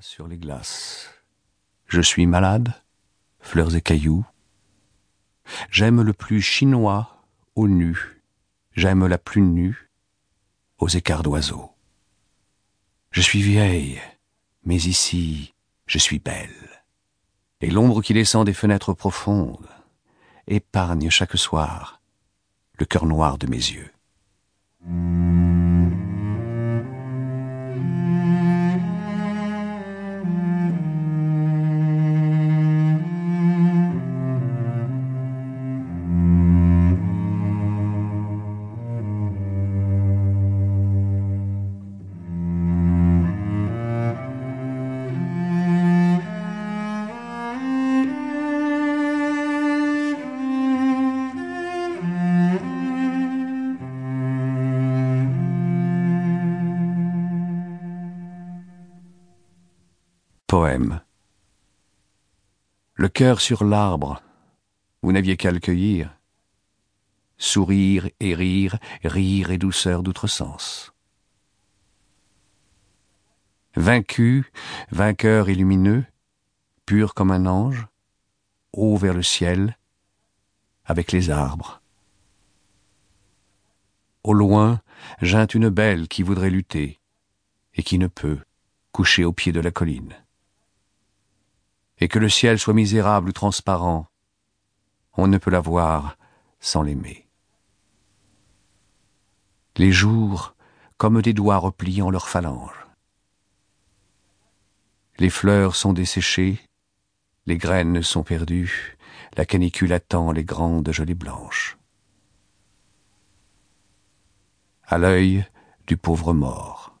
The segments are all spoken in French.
sur les glaces. Je suis malade, fleurs et cailloux. J'aime le plus chinois au nu. J'aime la plus nue aux écarts d'oiseaux. Je suis vieille, mais ici, je suis belle. Et l'ombre qui descend des fenêtres profondes épargne chaque soir le cœur noir de mes yeux. Poème. Le cœur sur l'arbre, vous n'aviez qu'à le cueillir. Sourire et rire, rire et douceur d'outre-sens. Vaincu, vainqueur et lumineux, pur comme un ange, haut vers le ciel, avec les arbres. Au loin, jinte une belle qui voudrait lutter, et qui ne peut, coucher au pied de la colline et que le ciel soit misérable ou transparent, on ne peut la voir sans l'aimer. Les jours comme des doigts repliant leurs phalanges. Les fleurs sont desséchées, les graines sont perdues, la canicule attend les grandes gelées blanches. À l'œil du pauvre mort.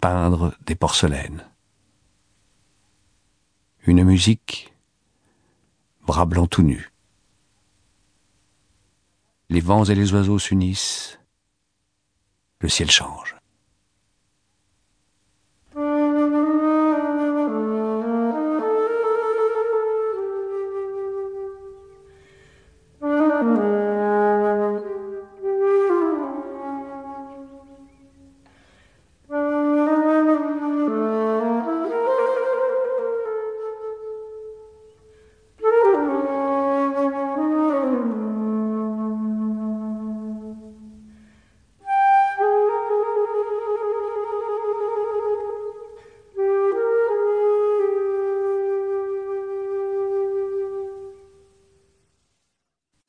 Peindre des porcelaines une musique, bras blancs tout nus. Les vents et les oiseaux s'unissent, le ciel change.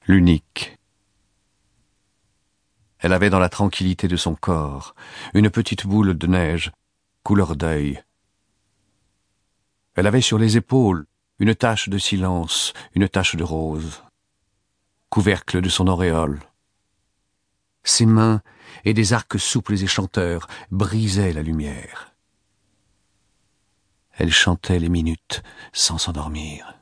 L'unique. Elle avait dans la tranquillité de son corps une petite boule de neige, couleur d'œil. Elle avait sur les épaules une tache de silence, une tache de rose, couvercle de son auréole. Ses mains et des arcs souples et chanteurs brisaient la lumière. Elle chantait les minutes sans s'endormir.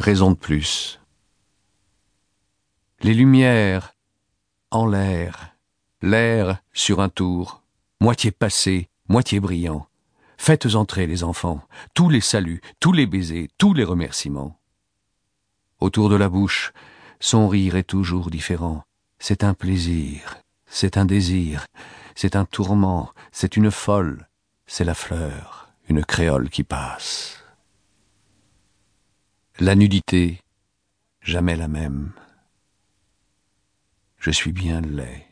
Raison de plus. Les lumières en l'air, l'air sur un tour, moitié passé, moitié brillant. Faites entrer les enfants, tous les saluts, tous les baisers, tous les remerciements. Autour de la bouche, son rire est toujours différent. C'est un plaisir, c'est un désir, c'est un tourment, c'est une folle, c'est la fleur, une créole qui passe. La nudité, jamais la même. Je suis bien laid.